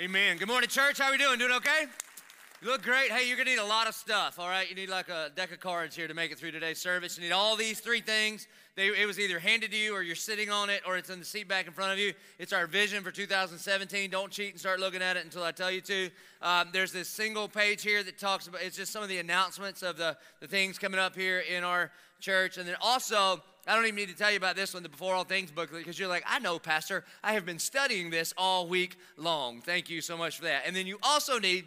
Amen. Good morning, church. How are we doing? Doing okay? You look great. Hey, you're gonna need a lot of stuff. All right, you need like a deck of cards here to make it through today's service. You need all these three things. They, it was either handed to you, or you're sitting on it, or it's in the seat back in front of you. It's our vision for 2017. Don't cheat and start looking at it until I tell you to. Um, there's this single page here that talks about. It's just some of the announcements of the the things coming up here in our church, and then also I don't even need to tell you about this one, the Before All Things booklet, because you're like, I know, Pastor. I have been studying this all week long. Thank you so much for that. And then you also need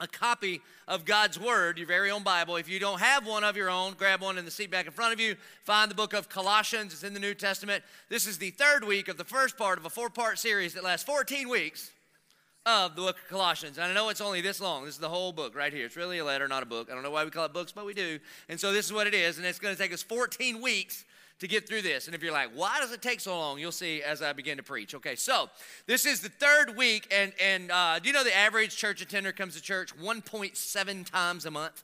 a copy of God's Word, your very own Bible. If you don't have one of your own, grab one in the seat back in front of you. Find the book of Colossians, it's in the New Testament. This is the third week of the first part of a four part series that lasts 14 weeks of the book of Colossians. And I know it's only this long. This is the whole book right here. It's really a letter, not a book. I don't know why we call it books, but we do. And so this is what it is. And it's going to take us 14 weeks to get through this. And if you're like, why does it take so long? You'll see as I begin to preach. Okay, so this is the third week, and, and uh, do you know the average church attender comes to church 1.7 times a month?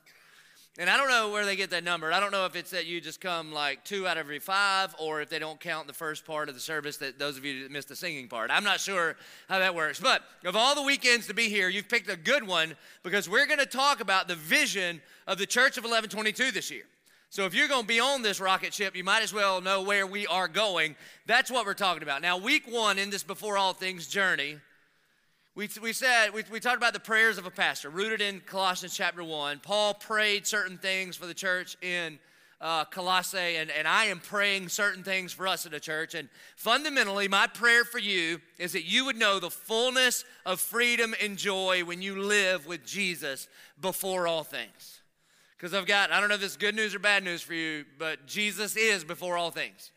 And I don't know where they get that number. I don't know if it's that you just come like two out of every five, or if they don't count the first part of the service that those of you that missed the singing part. I'm not sure how that works. But of all the weekends to be here, you've picked a good one because we're going to talk about the vision of the Church of Eleven22 this year. So if you're going to be on this rocket ship, you might as well know where we are going. That's what we're talking about. Now, week one in this Before All Things journey, we, we said, we, we talked about the prayers of a pastor, rooted in Colossians chapter 1. Paul prayed certain things for the church in uh, Colossae, and, and I am praying certain things for us in the church. And fundamentally, my prayer for you is that you would know the fullness of freedom and joy when you live with Jesus before all things. Because I've got, I don't know if this is good news or bad news for you, but Jesus is before all things.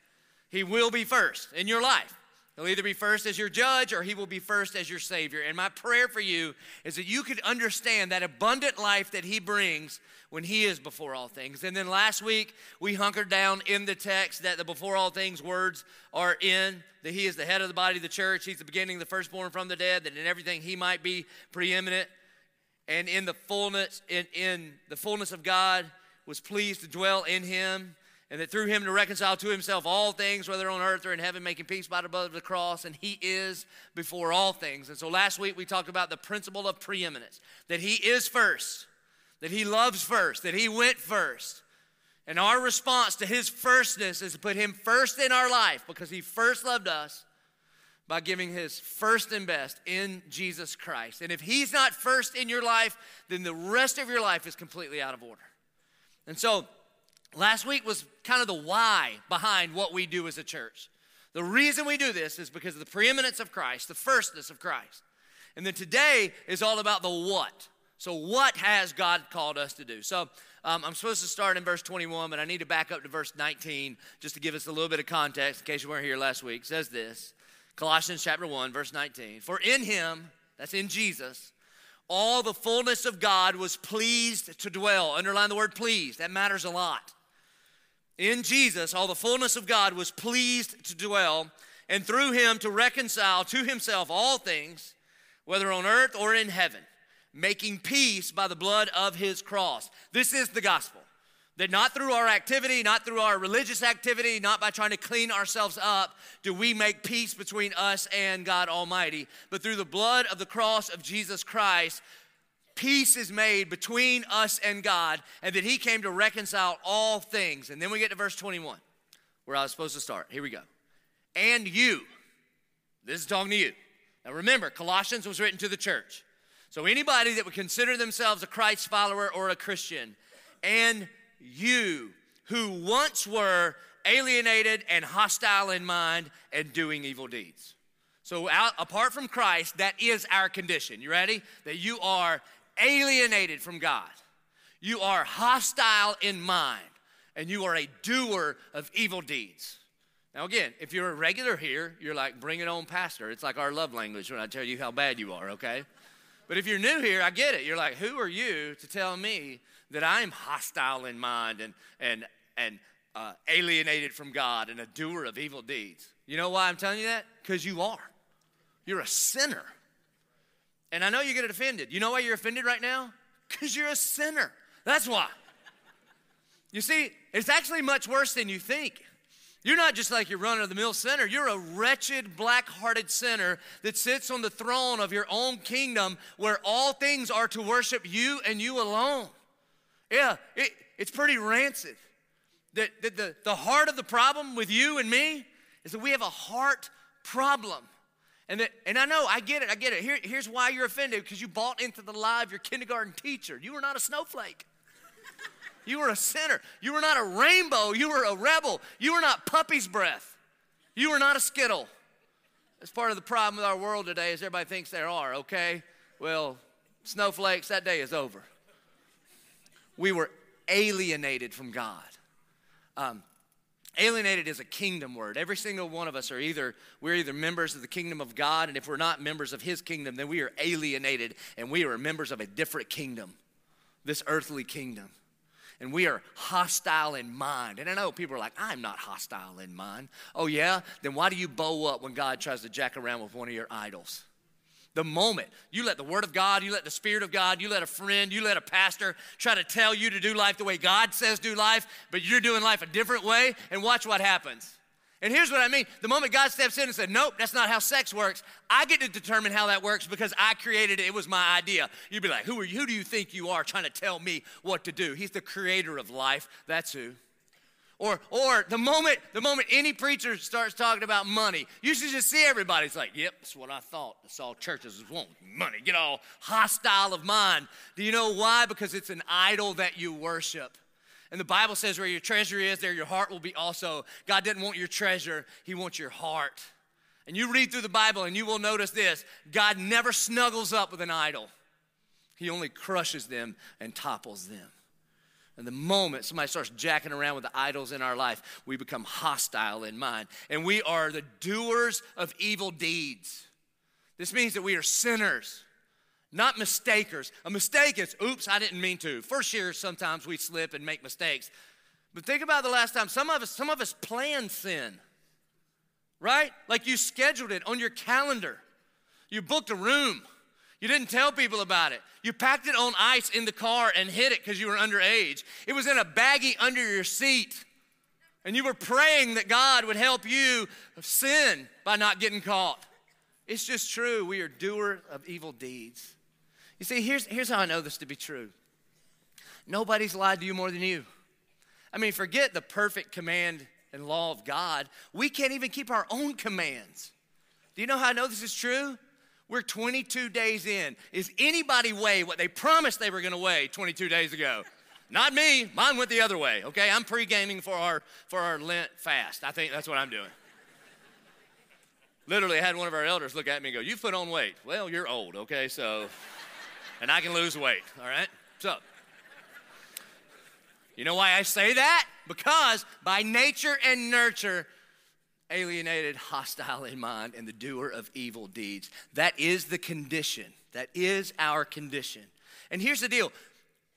He will be first in your life. He'll either be first as your judge or he will be first as your Savior. And my prayer for you is that you could understand that abundant life that he brings when he is before all things. And then last week, we hunkered down in the text that the before all things words are in, that he is the head of the body of the church, he's the beginning, the firstborn from the dead, that in everything he might be preeminent and in the fullness in, in the fullness of God was pleased to dwell in him and that through him to reconcile to himself all things, whether on earth or in heaven, making peace by the blood of the cross, and he is before all things. And so last week we talked about the principle of preeminence that he is first, that he loves first, that he went first. And our response to his firstness is to put him first in our life because he first loved us by giving his first and best in Jesus Christ. And if he's not first in your life, then the rest of your life is completely out of order. And so, last week was kind of the why behind what we do as a church. The reason we do this is because of the preeminence of Christ, the firstness of Christ. And then today is all about the what. So, what has God called us to do? So, um, I'm supposed to start in verse 21, but I need to back up to verse 19 just to give us a little bit of context in case you weren't here last week. It says this Colossians chapter 1, verse 19. For in him, that's in Jesus, all the fullness of God was pleased to dwell. Underline the word pleased, that matters a lot. In Jesus, all the fullness of God was pleased to dwell, and through him to reconcile to himself all things, whether on earth or in heaven, making peace by the blood of his cross. This is the gospel. That not through our activity, not through our religious activity, not by trying to clean ourselves up, do we make peace between us and God Almighty, but through the blood of the cross of Jesus Christ, peace is made between us and God, and that He came to reconcile all things. And then we get to verse 21, where I was supposed to start. Here we go. And you, this is talking to you. Now remember, Colossians was written to the church. So anybody that would consider themselves a Christ follower or a Christian, and you who once were alienated and hostile in mind and doing evil deeds. So, out, apart from Christ, that is our condition. You ready? That you are alienated from God, you are hostile in mind, and you are a doer of evil deeds. Now, again, if you're a regular here, you're like, bring it on, Pastor. It's like our love language when I tell you how bad you are, okay? But if you're new here, I get it. You're like, who are you to tell me that I'm hostile in mind and, and, and uh, alienated from God and a doer of evil deeds. You know why I'm telling you that? Because you are. You're a sinner. And I know you get offended. You know why you're offended right now? Because you're a sinner. That's why. You see, it's actually much worse than you think. You're not just like your run of the mill sinner. You're a wretched, black hearted sinner that sits on the throne of your own kingdom where all things are to worship you and you alone. Yeah, it, it's pretty rancid. The, the, the, the heart of the problem with you and me is that we have a heart problem. And, that, and I know, I get it, I get it. Here, here's why you're offended because you bought into the lie of your kindergarten teacher. You were not a snowflake. You were a sinner. You were not a rainbow. You were a rebel. You were not puppy's breath. You were not a skittle. That's part of the problem with our world today is everybody thinks they are, okay? Well, snowflakes, that day is over. We were alienated from God. Um, alienated is a kingdom word. Every single one of us are either, we're either members of the kingdom of God, and if we're not members of his kingdom, then we are alienated and we are members of a different kingdom, this earthly kingdom and we are hostile in mind. And I know people are like, I'm not hostile in mind. Oh, yeah? Then why do you bow up when God tries to jack around with one of your idols? The moment you let the Word of God, you let the Spirit of God, you let a friend, you let a pastor try to tell you to do life the way God says do life, but you're doing life a different way, and watch what happens. And here's what I mean the moment God steps in and said, Nope, that's not how sex works, I get to determine how that works because I created it. It was my idea. You'd be like, Who are you? Who do you think you are trying to tell me what to do? He's the creator of life. That's who. Or, or the moment the moment any preacher starts talking about money, you should just see everybody's like, "Yep, that's what I thought. That's all churches want money." Get all hostile of mind. Do you know why? Because it's an idol that you worship. And the Bible says, where your treasure is, there your heart will be also. God didn't want your treasure, He wants your heart. And you read through the Bible and you will notice this God never snuggles up with an idol, He only crushes them and topples them. And the moment somebody starts jacking around with the idols in our life, we become hostile in mind. And we are the doers of evil deeds. This means that we are sinners not mistakers. A mistake is, oops, I didn't mean to. First year, sometimes we slip and make mistakes. But think about the last time. Some of us, some of us plan sin, right? Like you scheduled it on your calendar. You booked a room. You didn't tell people about it. You packed it on ice in the car and hid it because you were underage. It was in a baggie under your seat. And you were praying that God would help you sin by not getting caught. It's just true. We are doer of evil deeds. You see, here's, here's how I know this to be true nobody's lied to you more than you. I mean, forget the perfect command and law of God. We can't even keep our own commands. Do you know how I know this is true? We're 22 days in. Is anybody weigh what they promised they were going to weigh 22 days ago? Not me. Mine went the other way. Okay, I'm pre-gaming for our for our Lent fast. I think that's what I'm doing. Literally, I had one of our elders look at me and go, "You put on weight." Well, you're old. Okay, so and I can lose weight, all right? So, you know why I say that? Because by nature and nurture, alienated, hostile in mind, and the doer of evil deeds. That is the condition. That is our condition. And here's the deal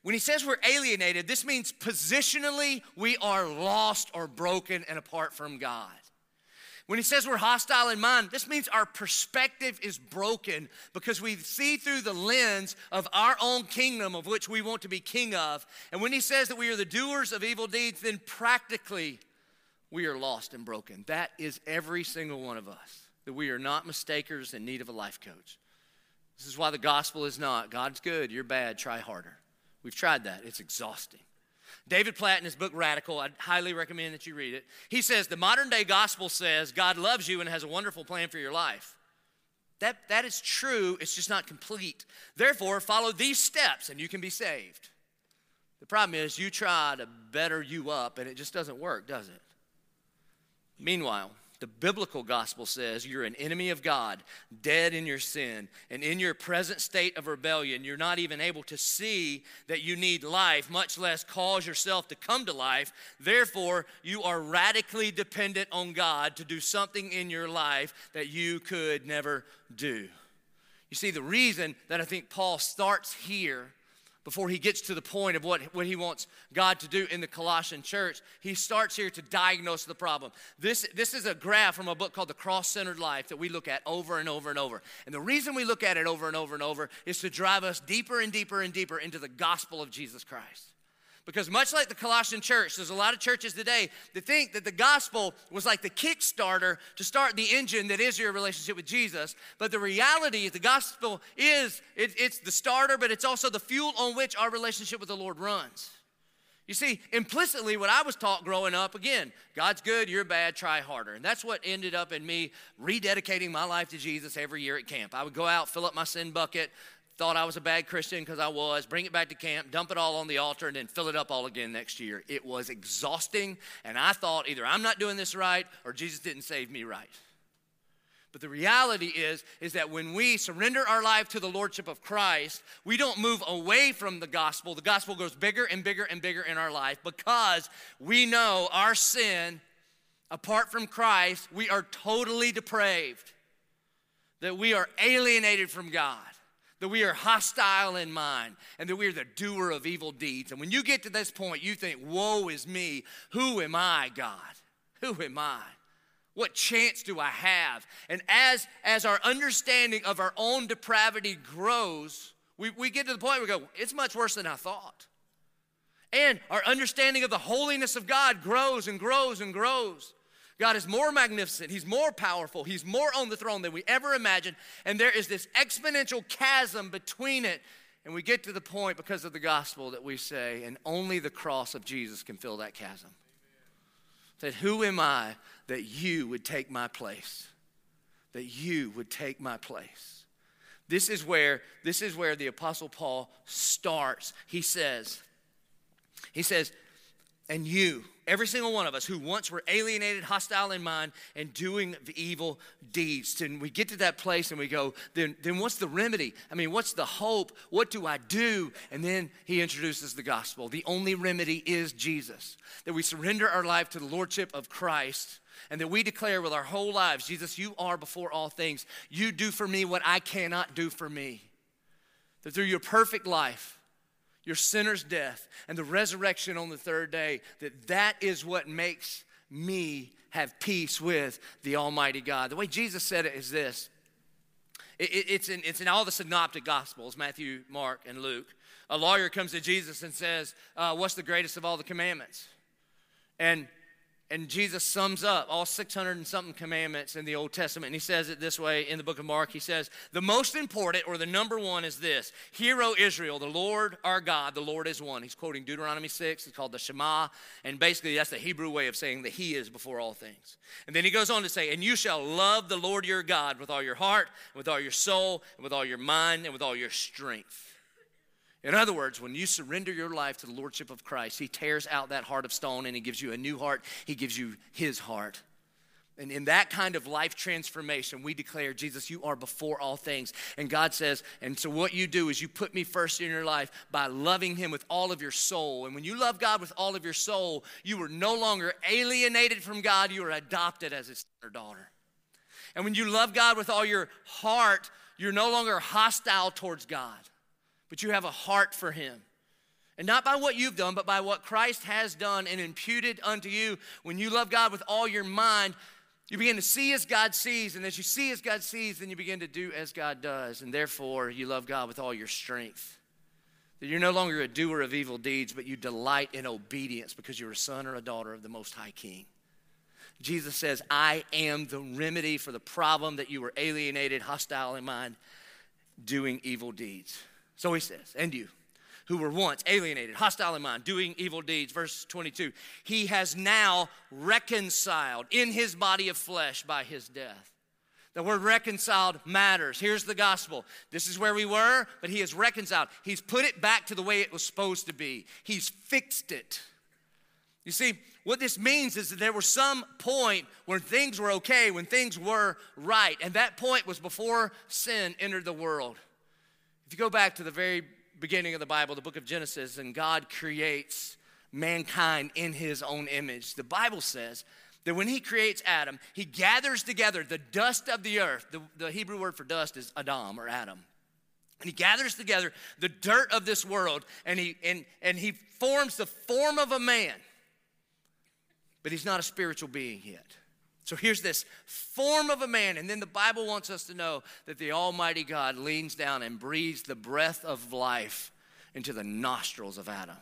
when he says we're alienated, this means positionally we are lost or broken and apart from God. When he says we're hostile in mind, this means our perspective is broken because we see through the lens of our own kingdom of which we want to be king of. And when he says that we are the doers of evil deeds, then practically we are lost and broken. That is every single one of us, that we are not mistakers in need of a life coach. This is why the gospel is not God's good, you're bad, try harder. We've tried that, it's exhausting. David Platt, in his book Radical, I'd highly recommend that you read it. He says, The modern day gospel says God loves you and has a wonderful plan for your life. That, that is true, it's just not complete. Therefore, follow these steps and you can be saved. The problem is, you try to better you up and it just doesn't work, does it? Meanwhile, the biblical gospel says you're an enemy of God, dead in your sin, and in your present state of rebellion, you're not even able to see that you need life, much less cause yourself to come to life. Therefore, you are radically dependent on God to do something in your life that you could never do. You see, the reason that I think Paul starts here before he gets to the point of what, what he wants God to do in the Colossian church, he starts here to diagnose the problem. This, this is a graph from a book called The Cross Centered Life that we look at over and over and over. And the reason we look at it over and over and over is to drive us deeper and deeper and deeper into the gospel of Jesus Christ. Because much like the Colossian church, there's a lot of churches today that think that the gospel was like the kickstarter to start the engine that is your relationship with Jesus. But the reality is the gospel is it, it's the starter, but it's also the fuel on which our relationship with the Lord runs. You see, implicitly, what I was taught growing up, again, God's good, you're bad, try harder. And that's what ended up in me rededicating my life to Jesus every year at camp. I would go out, fill up my sin bucket, thought I was a bad Christian because I was, bring it back to camp, dump it all on the altar, and then fill it up all again next year. It was exhausting, and I thought either I'm not doing this right or Jesus didn't save me right. But the reality is, is that when we surrender our life to the Lordship of Christ, we don't move away from the gospel. The gospel goes bigger and bigger and bigger in our life because we know our sin, apart from Christ, we are totally depraved, that we are alienated from God that we are hostile in mind and that we are the doer of evil deeds. And when you get to this point, you think, Woe is me. Who am I, God? Who am I? What chance do I have? And as, as our understanding of our own depravity grows, we, we get to the point where we go, It's much worse than I thought. And our understanding of the holiness of God grows and grows and grows. God is more magnificent, He's more powerful, He's more on the throne than we ever imagined. And there is this exponential chasm between it. And we get to the point because of the gospel that we say, and only the cross of Jesus can fill that chasm. That who am I that you would take my place? That you would take my place. This is where this is where the apostle Paul starts. He says, he says, and you, every single one of us who once were alienated, hostile in mind, and doing evil deeds. And we get to that place and we go, then, then what's the remedy? I mean, what's the hope? What do I do? And then he introduces the gospel. The only remedy is Jesus. That we surrender our life to the Lordship of Christ and that we declare with our whole lives, Jesus, you are before all things. You do for me what I cannot do for me. That through your perfect life, your sinner's death, and the resurrection on the third day, that that is what makes me have peace with the Almighty God. The way Jesus said it is this it, it, it's, in, it's in all the synoptic gospels Matthew, Mark, and Luke. A lawyer comes to Jesus and says, uh, What's the greatest of all the commandments? And and Jesus sums up all 600 and something commandments in the Old Testament. And he says it this way in the book of Mark. He says, The most important, or the number one, is this Hear, O Israel, the Lord our God, the Lord is one. He's quoting Deuteronomy 6. It's called the Shema. And basically, that's the Hebrew way of saying that He is before all things. And then he goes on to say, And you shall love the Lord your God with all your heart, with all your soul, and with all your mind, and with all your strength. In other words, when you surrender your life to the Lordship of Christ, He tears out that heart of stone and He gives you a new heart. He gives you His heart. And in that kind of life transformation, we declare, Jesus, you are before all things. And God says, and so what you do is you put me first in your life by loving Him with all of your soul. And when you love God with all of your soul, you are no longer alienated from God, you are adopted as His son or daughter. And when you love God with all your heart, you're no longer hostile towards God but you have a heart for him. And not by what you've done, but by what Christ has done and imputed unto you. When you love God with all your mind, you begin to see as God sees. And as you see as God sees, then you begin to do as God does. And therefore, you love God with all your strength. That you're no longer a doer of evil deeds, but you delight in obedience because you're a son or a daughter of the Most High King. Jesus says, I am the remedy for the problem that you were alienated, hostile in mind, doing evil deeds. So he says, and you, who were once alienated, hostile in mind, doing evil deeds. Verse 22 He has now reconciled in his body of flesh by his death. The word reconciled matters. Here's the gospel. This is where we were, but he has reconciled. He's put it back to the way it was supposed to be, he's fixed it. You see, what this means is that there was some point when things were okay, when things were right, and that point was before sin entered the world. If you go back to the very beginning of the Bible, the book of Genesis, and God creates mankind in his own image, the Bible says that when he creates Adam, he gathers together the dust of the earth. The, the Hebrew word for dust is Adam or Adam. And he gathers together the dirt of this world and he, and, and he forms the form of a man. But he's not a spiritual being yet. So here's this form of a man, and then the Bible wants us to know that the Almighty God leans down and breathes the breath of life into the nostrils of Adam.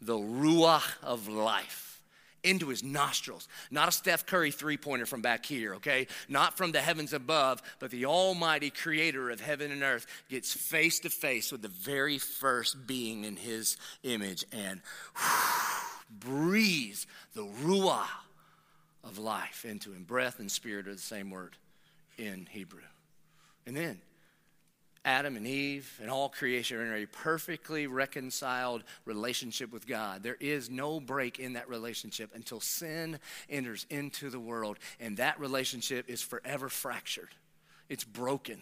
the Ruach of life into his nostrils. Not a Steph Curry three pointer from back here, okay? Not from the heavens above, but the Almighty Creator of heaven and earth gets face to face with the very first being in his image and whew, breathes the Ruach of life into him. Breath and spirit are the same word in Hebrew. And then Adam and Eve and all creation are in a perfectly reconciled relationship with God. There is no break in that relationship until sin enters into the world, and that relationship is forever fractured. It's broken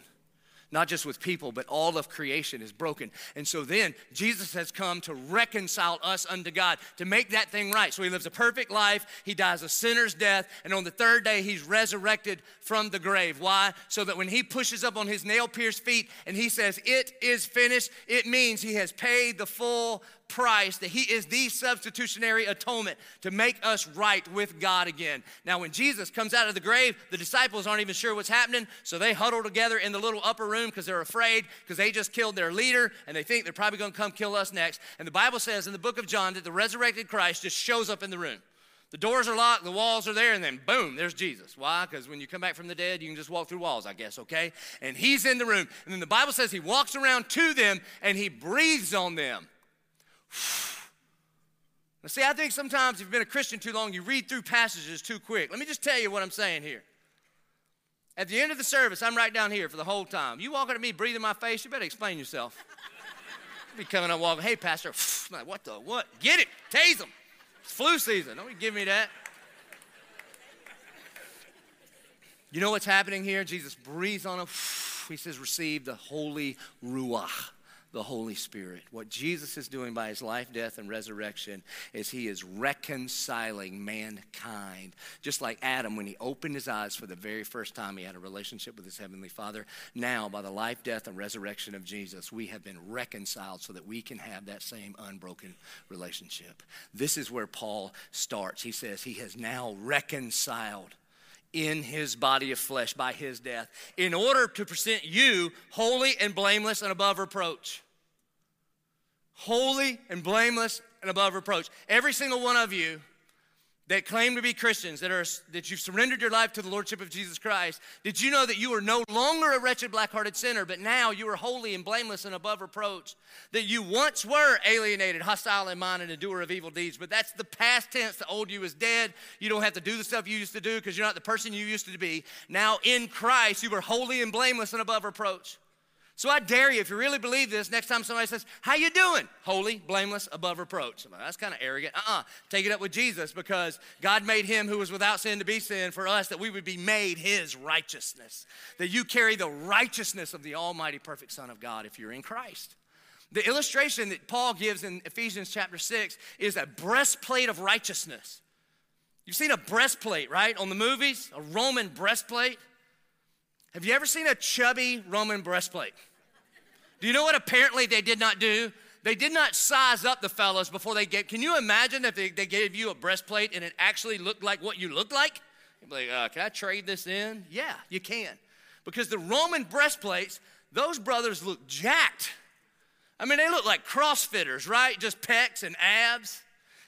not just with people, but all of creation is broken. And so then Jesus has come to reconcile us unto God, to make that thing right. So he lives a perfect life, he dies a sinner's death, and on the third day he's resurrected from the grave. Why? So that when he pushes up on his nail pierced feet and he says, It is finished, it means he has paid the full price, that He is the substitutionary atonement to make us right with God again. Now, when Jesus comes out of the grave, the disciples aren't even sure what's happening, so they huddle together in the little upper room because they're afraid because they just killed their leader and they think they're probably going to come kill us next. And the Bible says in the book of John that the resurrected Christ just shows up in the room. The doors are locked, the walls are there, and then boom, there's Jesus. Why? Because when you come back from the dead, you can just walk through walls, I guess, okay? And he's in the room. And then the Bible says he walks around to them and he breathes on them. Now, see, I think sometimes if you've been a Christian too long, you read through passages too quick. Let me just tell you what I'm saying here. At the end of the service, I'm right down here for the whole time. You walking at me, breathing my face, you better explain yourself. be coming up walking, hey, Pastor, like, what the, what? Get it, tase them. It's flu season. Don't you give me that. You know what's happening here? Jesus breathes on them. He says, receive the holy Ruach the Holy Spirit. What Jesus is doing by his life, death, and resurrection is he is reconciling mankind. Just like Adam, when he opened his eyes for the very first time, he had a relationship with his heavenly Father. Now, by the life, death, and resurrection of Jesus, we have been reconciled so that we can have that same unbroken relationship. This is where Paul starts. He says he has now reconciled in his body of flesh by his death in order to present you holy and blameless and above reproach holy and blameless and above reproach. Every single one of you that claim to be Christians, that, are, that you've surrendered your life to the Lordship of Jesus Christ, did you know that you are no longer a wretched, black hearted sinner, but now you are holy and blameless and above reproach? That you once were alienated, hostile in mind, and a doer of evil deeds, but that's the past tense. The old you is dead. You don't have to do the stuff you used to do because you're not the person you used to be. Now in Christ, you are holy and blameless and above reproach. So I dare you, if you really believe this, next time somebody says, "How you doing?" Holy, blameless, above reproach. Like, That's kind of arrogant. Uh-uh. Take it up with Jesus because God made him who was without sin to be sin for us that we would be made his righteousness. That you carry the righteousness of the almighty perfect Son of God if you're in Christ. The illustration that Paul gives in Ephesians chapter 6 is a breastplate of righteousness. You've seen a breastplate, right? On the movies, a Roman breastplate. Have you ever seen a chubby Roman breastplate? Do you know what apparently they did not do? They did not size up the fellows before they gave. Can you imagine if they, they gave you a breastplate and it actually looked like what you looked like? You'd be like, uh, can I trade this in? Yeah, you can. Because the Roman breastplates, those brothers look jacked. I mean, they look like CrossFitters, right? Just pecs and abs.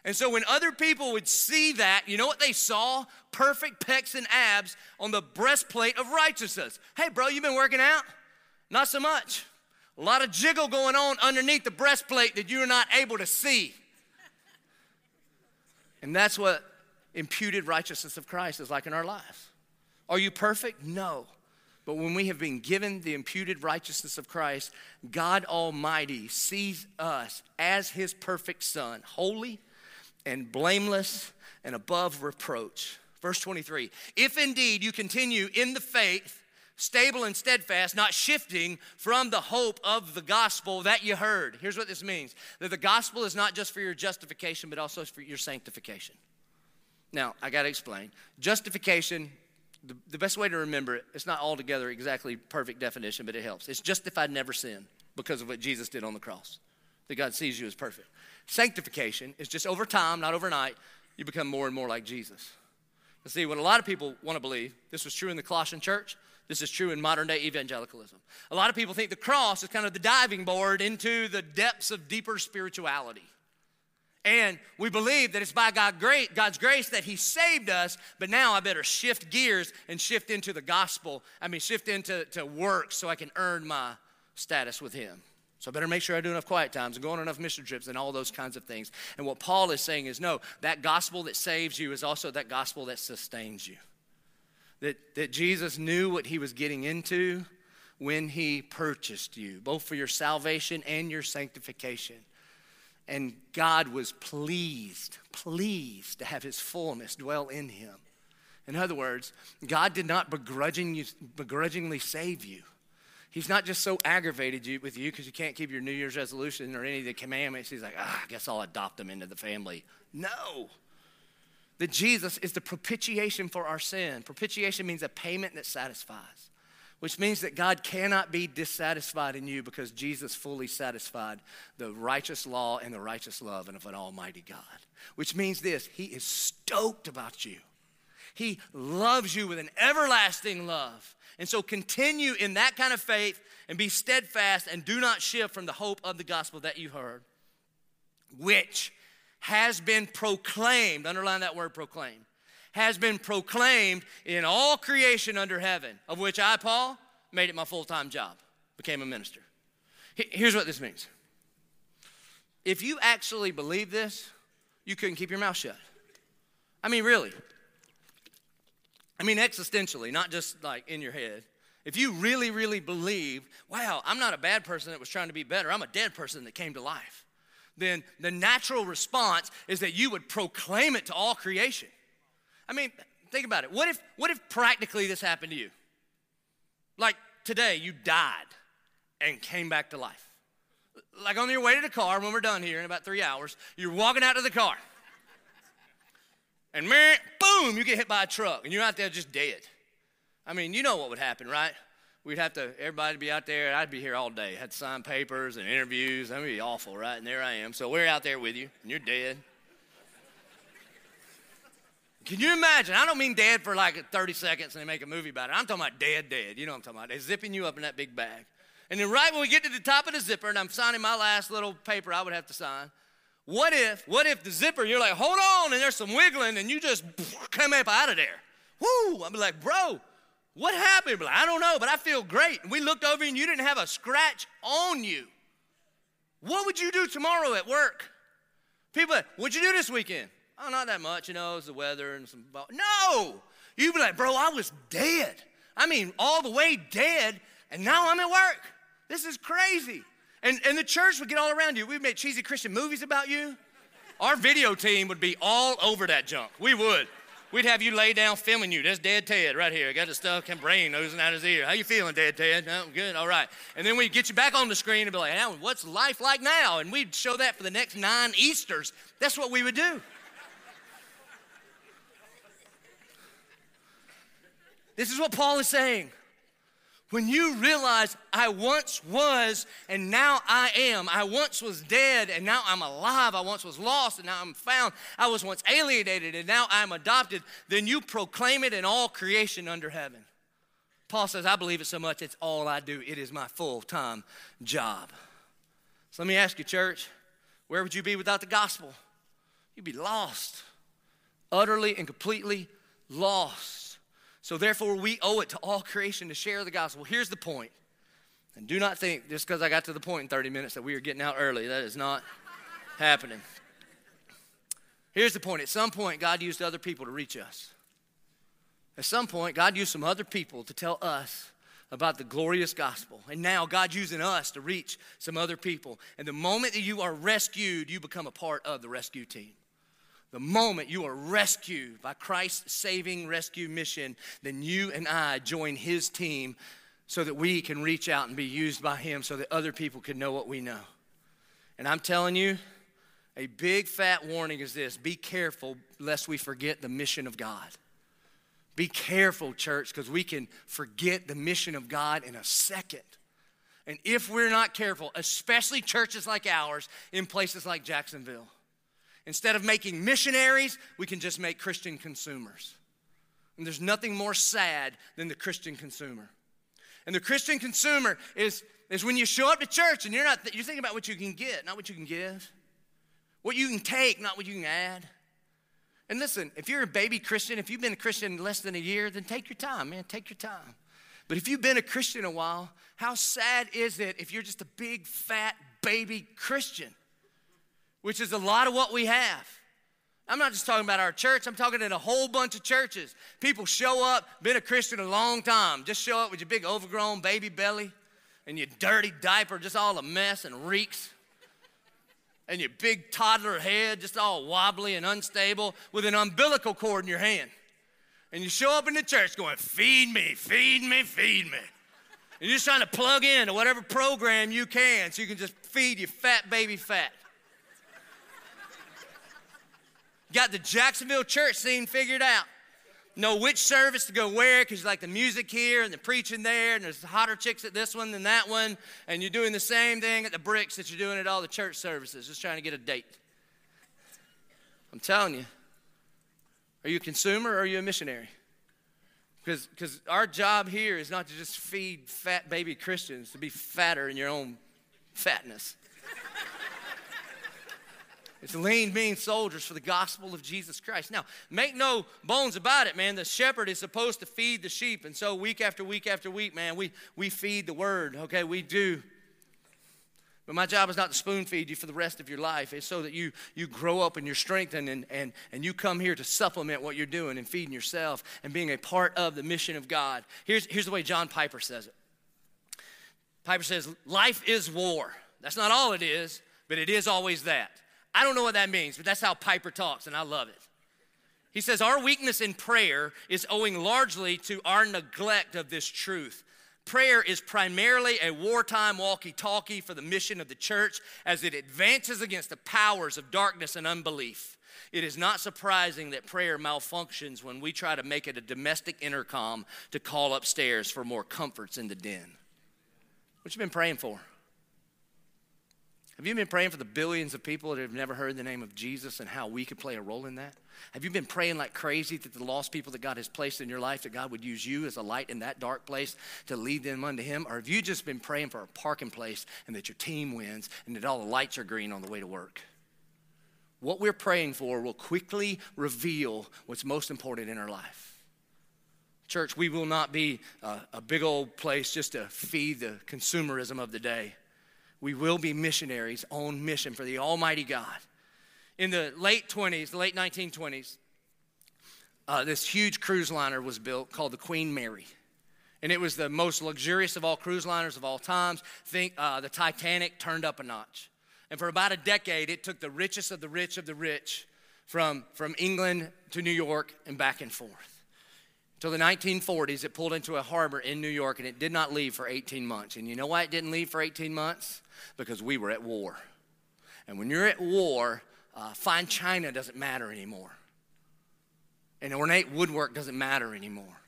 And so when other people would see that, you know what they saw? Perfect pecs and abs on the breastplate of righteousness. Hey, bro, you been working out? Not so much. A lot of jiggle going on underneath the breastplate that you're not able to see. And that's what imputed righteousness of Christ is like in our lives. Are you perfect? No. But when we have been given the imputed righteousness of Christ, God Almighty sees us as His perfect Son, holy and blameless and above reproach. Verse 23 If indeed you continue in the faith, stable and steadfast, not shifting from the hope of the gospel that you heard. Here's what this means that the gospel is not just for your justification, but also for your sanctification. Now, I got to explain. Justification, the, the best way to remember it, it's not altogether exactly perfect definition, but it helps. It's justified, never sin because of what Jesus did on the cross. That God sees you as perfect. Sanctification is just over time, not overnight, you become more and more like Jesus. And see, what a lot of people want to believe, this was true in the Colossian church, this is true in modern day evangelicalism. A lot of people think the cross is kind of the diving board into the depths of deeper spirituality. And we believe that it's by God's grace that He saved us, but now I better shift gears and shift into the gospel. I mean, shift into to work so I can earn my status with Him. So I better make sure I do enough quiet times and go on enough mission trips and all those kinds of things. And what Paul is saying is no, that gospel that saves you is also that gospel that sustains you. That, that Jesus knew what he was getting into when he purchased you, both for your salvation and your sanctification. And God was pleased, pleased to have his fullness dwell in him. In other words, God did not begrudgingly, begrudgingly save you. He's not just so aggravated you, with you because you can't keep your New Year's resolution or any of the commandments. He's like, ah, I guess I'll adopt them into the family. No. That Jesus is the propitiation for our sin. Propitiation means a payment that satisfies, which means that God cannot be dissatisfied in you because Jesus fully satisfied the righteous law and the righteous love of an almighty God. Which means this He is stoked about you. He loves you with an everlasting love. And so continue in that kind of faith and be steadfast and do not shift from the hope of the gospel that you heard, which has been proclaimed, underline that word proclaimed, has been proclaimed in all creation under heaven, of which I, Paul, made it my full time job, became a minister. Here's what this means if you actually believe this, you couldn't keep your mouth shut. I mean, really. I mean, existentially, not just like in your head. If you really, really believe, wow, I'm not a bad person that was trying to be better, I'm a dead person that came to life, then the natural response is that you would proclaim it to all creation. I mean, think about it. What if, what if practically this happened to you? Like today, you died and came back to life. Like on your way to the car, when we're done here in about three hours, you're walking out to the car and man, boom, you get hit by a truck and you're out there just dead. I mean, you know what would happen, right? We'd have to, everybody be out there, I'd be here all day. Had to sign papers and interviews. That would be awful, right? And there I am. So we're out there with you, and you're dead. Can you imagine? I don't mean dead for like 30 seconds and they make a movie about it. I'm talking about dead, dead. You know what I'm talking about. They're zipping you up in that big bag. And then right when we get to the top of the zipper and I'm signing my last little paper I would have to sign, what if, what if the zipper, you're like, hold on, and there's some wiggling, and you just come up out of there? Woo! Be like, bro, what happened? Like, I don't know, but I feel great. And we looked over and you didn't have a scratch on you. What would you do tomorrow at work? People, what'd you do this weekend? Oh, not that much, you know, it's the weather and some. No! You'd be like, bro, I was dead. I mean, all the way dead, and now I'm at work. This is crazy. And, and the church would get all around you. We'd make cheesy Christian movies about you. Our video team would be all over that junk. We would. We'd have you lay down filming you. That's Dead Ted right here. Got his stuff, can brain oozing out his ear. How you feeling, Dead Ted? No, good, all right. And then we'd get you back on the screen and be like, what's life like now? And we'd show that for the next nine Easters. That's what we would do. This is what Paul is saying. When you realize I once was and now I am, I once was dead and now I'm alive, I once was lost and now I'm found, I was once alienated and now I'm adopted, then you proclaim it in all creation under heaven. Paul says, I believe it so much, it's all I do. It is my full time job. So let me ask you, church, where would you be without the gospel? You'd be lost, utterly and completely lost. So therefore, we owe it to all creation to share the gospel. Here's the point. And do not think just because I got to the point in 30 minutes that we are getting out early. That is not happening. Here's the point. At some point, God used other people to reach us. At some point, God used some other people to tell us about the glorious gospel. And now God's using us to reach some other people. And the moment that you are rescued, you become a part of the rescue team. The moment you are rescued by Christ's saving rescue mission, then you and I join his team so that we can reach out and be used by him so that other people can know what we know. And I'm telling you, a big fat warning is this be careful lest we forget the mission of God. Be careful, church, because we can forget the mission of God in a second. And if we're not careful, especially churches like ours in places like Jacksonville, Instead of making missionaries, we can just make Christian consumers. And there's nothing more sad than the Christian consumer. And the Christian consumer is, is when you show up to church and you're not you're thinking about what you can get, not what you can give. What you can take, not what you can add. And listen, if you're a baby Christian, if you've been a Christian less than a year, then take your time, man. Take your time. But if you've been a Christian a while, how sad is it if you're just a big, fat, baby Christian? Which is a lot of what we have. I'm not just talking about our church, I'm talking in a whole bunch of churches. People show up, been a Christian a long time, just show up with your big overgrown baby belly and your dirty diaper, just all a mess and reeks and your big toddler head just all wobbly and unstable with an umbilical cord in your hand. And you show up in the church going, Feed me, feed me, feed me. And you're just trying to plug in to whatever program you can so you can just feed your fat baby fat. Got the Jacksonville church scene figured out know which service to go where because you like the music here and the preaching there, and there's hotter chicks at this one than that one, and you're doing the same thing at the bricks that you're doing at all the church services, just trying to get a date. I'm telling you. Are you a consumer or are you a missionary? Because our job here is not to just feed fat baby Christians, to be fatter in your own fatness. It's lean, mean soldiers for the gospel of Jesus Christ. Now, make no bones about it, man. The shepherd is supposed to feed the sheep. And so, week after week after week, man, we, we feed the word, okay? We do. But my job is not to spoon feed you for the rest of your life. It's so that you, you grow up and you're strengthened and, and, and you come here to supplement what you're doing and feeding yourself and being a part of the mission of God. Here's, here's the way John Piper says it Piper says, Life is war. That's not all it is, but it is always that. I don't know what that means, but that's how Piper talks, and I love it. He says, Our weakness in prayer is owing largely to our neglect of this truth. Prayer is primarily a wartime walkie talkie for the mission of the church as it advances against the powers of darkness and unbelief. It is not surprising that prayer malfunctions when we try to make it a domestic intercom to call upstairs for more comforts in the den. What you been praying for? Have you been praying for the billions of people that have never heard the name of Jesus and how we could play a role in that? Have you been praying like crazy that the lost people that God has placed in your life, that God would use you as a light in that dark place to lead them unto Him? Or have you just been praying for a parking place and that your team wins and that all the lights are green on the way to work? What we're praying for will quickly reveal what's most important in our life. Church, we will not be a, a big old place just to feed the consumerism of the day we will be missionaries on mission for the Almighty God. In the late 20s, the late 1920s, uh, this huge cruise liner was built called the Queen Mary. And it was the most luxurious of all cruise liners of all times. Think uh, the Titanic turned up a notch. And for about a decade, it took the richest of the rich of the rich from, from England to New York and back and forth. Until the 1940s, it pulled into a harbor in New York and it did not leave for 18 months. And you know why it didn't leave for 18 months? Because we were at war. And when you're at war, uh, fine china doesn't matter anymore. And ornate woodwork doesn't matter anymore.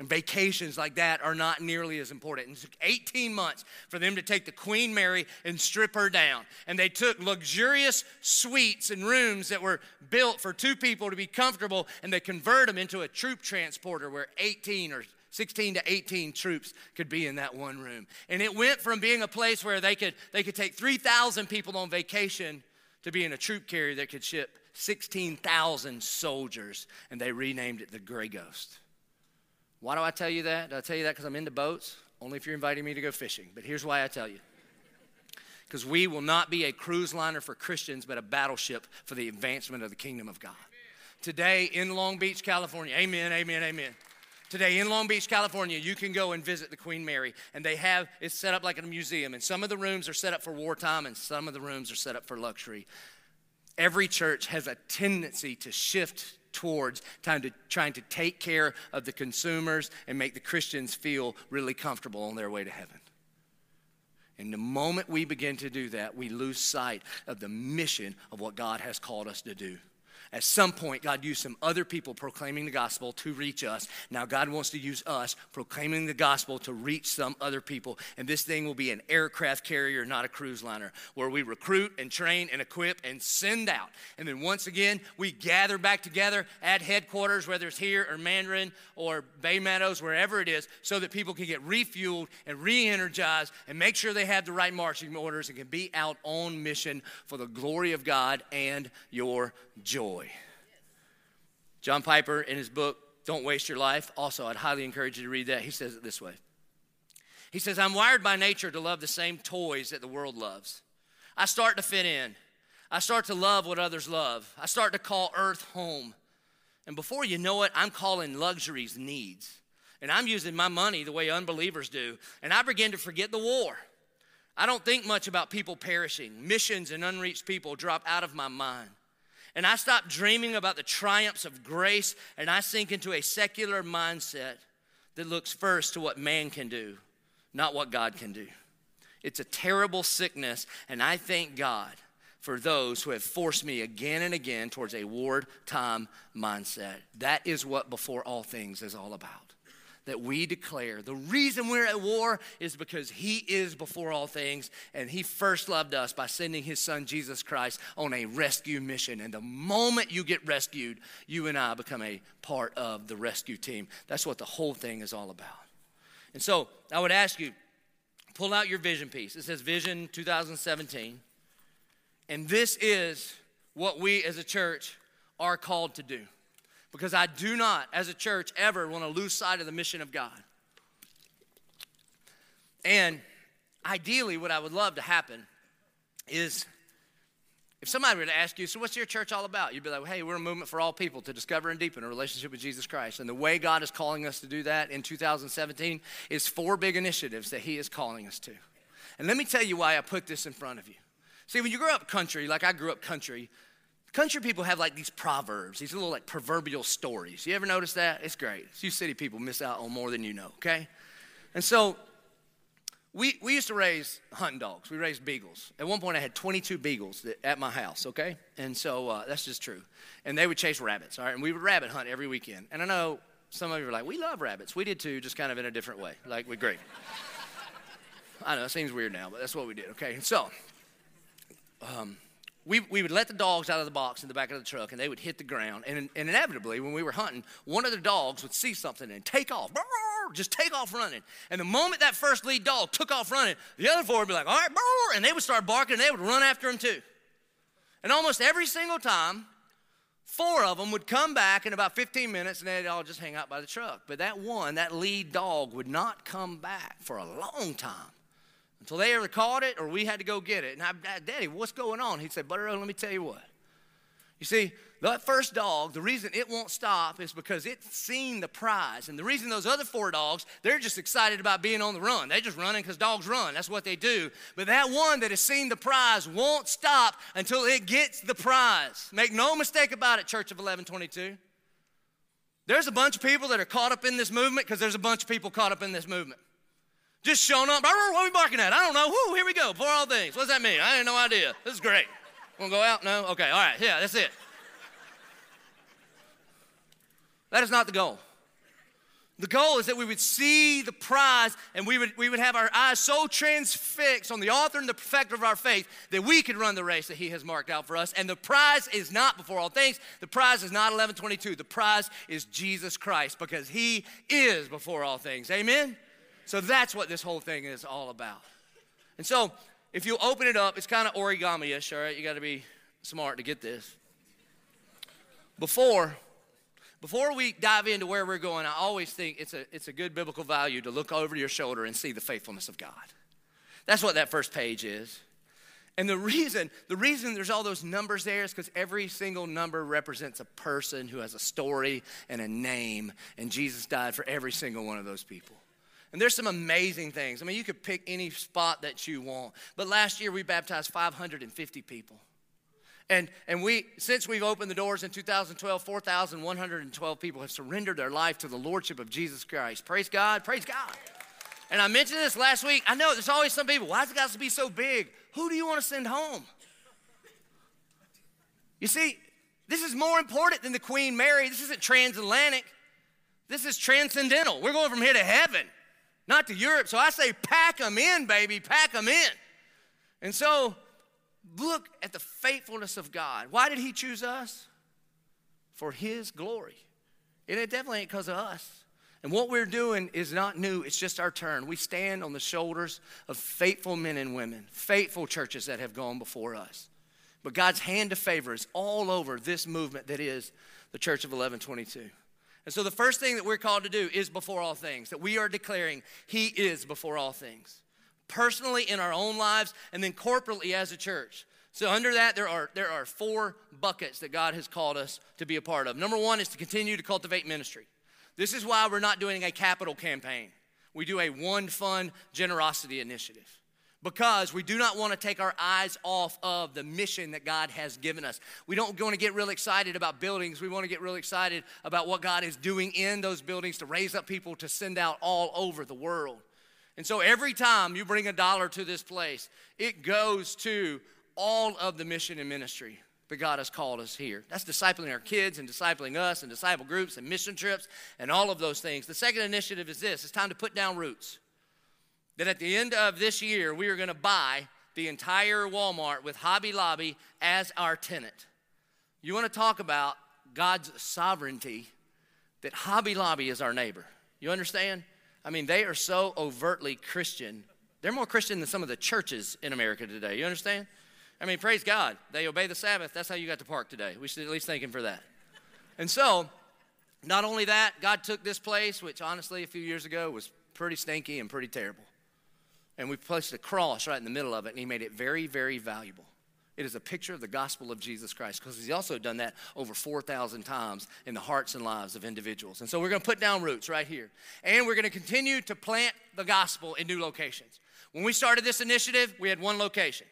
And vacations like that are not nearly as important. It took 18 months for them to take the Queen Mary and strip her down. And they took luxurious suites and rooms that were built for two people to be comfortable and they convert them into a troop transporter where 18 or 16 to 18 troops could be in that one room. And it went from being a place where they could, they could take 3,000 people on vacation to being a troop carrier that could ship 16,000 soldiers. And they renamed it the Gray Ghost. Why do I tell you that? Do I tell you that because I'm into boats? Only if you're inviting me to go fishing. But here's why I tell you. Because we will not be a cruise liner for Christians, but a battleship for the advancement of the kingdom of God. Today in Long Beach, California, amen, amen, amen. Today in Long Beach, California, you can go and visit the Queen Mary, and they have it's set up like a museum. And some of the rooms are set up for wartime, and some of the rooms are set up for luxury. Every church has a tendency to shift towards trying to, trying to take care of the consumers and make the Christians feel really comfortable on their way to heaven. And the moment we begin to do that, we lose sight of the mission of what God has called us to do. At some point, God used some other people proclaiming the gospel to reach us. Now, God wants to use us proclaiming the gospel to reach some other people. And this thing will be an aircraft carrier, not a cruise liner, where we recruit and train and equip and send out. And then once again, we gather back together at headquarters, whether it's here or Mandarin or Bay Meadows, wherever it is, so that people can get refueled and re energized and make sure they have the right marching orders and can be out on mission for the glory of God and your joy. John Piper, in his book, Don't Waste Your Life, also, I'd highly encourage you to read that. He says it this way He says, I'm wired by nature to love the same toys that the world loves. I start to fit in. I start to love what others love. I start to call earth home. And before you know it, I'm calling luxuries needs. And I'm using my money the way unbelievers do. And I begin to forget the war. I don't think much about people perishing. Missions and unreached people drop out of my mind. And I stop dreaming about the triumphs of grace and I sink into a secular mindset that looks first to what man can do, not what God can do. It's a terrible sickness, and I thank God for those who have forced me again and again towards a wartime mindset. That is what before all things is all about that we declare. The reason we're at war is because He is before all things, and He first loved us by sending His Son Jesus Christ on a rescue mission. And the moment you get rescued, you and I become a part of the rescue team. That's what the whole thing is all about. And so I would ask you, pull out your vision piece. It says Vision 2017. And this is what we as a church are called to do because I do not, as a church, ever want to lose sight of the mission of God. And ideally, what I would love to happen is if somebody were to ask you, so what's your church all about? You'd be like, hey, we're a movement for all people to discover and deepen a relationship with Jesus Christ. And the way God is calling us to do that in 2017 is four big initiatives that He is calling us to. And let me tell you why I put this in front of you. See, when you grow up country, like I grew up country, Country people have like these proverbs, these little like proverbial stories. You ever notice that? It's great. You city people miss out on more than you know, okay? And so we, we used to raise hunting dogs. We raised beagles. At one point, I had 22 beagles at my house, okay? And so uh, that's just true. And they would chase rabbits, all right? And we would rabbit hunt every weekend. And I know some of you are like, we love rabbits. We did too, just kind of in a different way. Like, we great. I know, it seems weird now, but that's what we did, okay? And so, um, we, we would let the dogs out of the box in the back of the truck and they would hit the ground. And, and inevitably, when we were hunting, one of the dogs would see something and take off, just take off running. And the moment that first lead dog took off running, the other four would be like, all right, and they would start barking and they would run after him too. And almost every single time, four of them would come back in about 15 minutes and they'd all just hang out by the truck. But that one, that lead dog, would not come back for a long time until they ever caught it or we had to go get it. And I, Daddy, what's going on? He'd say, Butter, let me tell you what. You see, that first dog, the reason it won't stop is because it's seen the prize. And the reason those other four dogs, they're just excited about being on the run. They're just running because dogs run. That's what they do. But that one that has seen the prize won't stop until it gets the prize. Make no mistake about it, Church of Eleven22. There's a bunch of people that are caught up in this movement because there's a bunch of people caught up in this movement. Just showing up. What are we barking at? I don't know. Whoo, here we go. For all things. What does that mean? I had no idea. This is great. Want to go out? No? Okay. All right. Yeah, that's it. That is not the goal. The goal is that we would see the prize and we would, we would have our eyes so transfixed on the author and the perfecter of our faith that we could run the race that he has marked out for us. And the prize is not before all things. The prize is not Eleven22. The prize is Jesus Christ because he is before all things. Amen? So that's what this whole thing is all about. And so if you open it up, it's kind of origami ish, all right? You got to be smart to get this. Before, before we dive into where we're going, I always think it's a, it's a good biblical value to look over your shoulder and see the faithfulness of God. That's what that first page is. And the reason, the reason there's all those numbers there is because every single number represents a person who has a story and a name, and Jesus died for every single one of those people. And there's some amazing things. I mean, you could pick any spot that you want. But last year we baptized 550 people. And, and we, since we've opened the doors in 2012, 4,112 people have surrendered their life to the Lordship of Jesus Christ. Praise God, praise God. And I mentioned this last week. I know there's always some people, why does it got to be so big? Who do you want to send home? You see, This is more important than the Queen Mary. This isn't transatlantic. This is transcendental. We're going from here to heaven, not to Europe. So I say, pack them in, baby, pack them in. And so look at the faithfulness of God. Why did He choose us? For His glory. And it definitely ain't because of us. And what we're doing is not new, it's just our turn. We stand on the shoulders of faithful men and women, faithful churches that have gone before us. But God's hand of favor is all over this movement that is the Church of Eleven22. And so the first thing that we're called to do is before all things, that we are declaring He is before all things, personally in our own lives, and then corporately as a church. So under that, there are, there are four buckets that God has called us to be a part of. Number one is to continue to cultivate ministry. This is why we're not doing a capital campaign. We do a one fund generosity initiative because we do not want to take our eyes off of the mission that God has given us. We don't want to get real excited about buildings. We want to get real excited about what God is doing in those buildings to raise up people to send out all over the world. And so every time you bring a dollar to this place, it goes to all of the mission and ministry that God has called us here. That's discipling our kids and discipling us and disciple groups and mission trips and all of those things. The second initiative is this it's time to put down roots. That at the end of this year, we are going to buy the entire Walmart with Hobby Lobby as our tenant. You want to talk about God's sovereignty, that Hobby Lobby is our neighbor. You understand? I mean, they are so overtly Christian. They're more Christian than some of the churches in America today. You understand? I mean, praise God. They obey the Sabbath. That's how you got to park today. We should at least thank Him for that. And so, not only that, God took this place, which honestly, a few years ago was pretty stinky and pretty terrible. And we placed a cross right in the middle of it, and He made it very, very valuable. It is a picture of the gospel of Jesus Christ because He's also done that over 4,000 times in the hearts and lives of individuals. And so we're going to put down roots right here. And we're going to continue to plant the gospel in new locations. When we started this initiative, we had one location.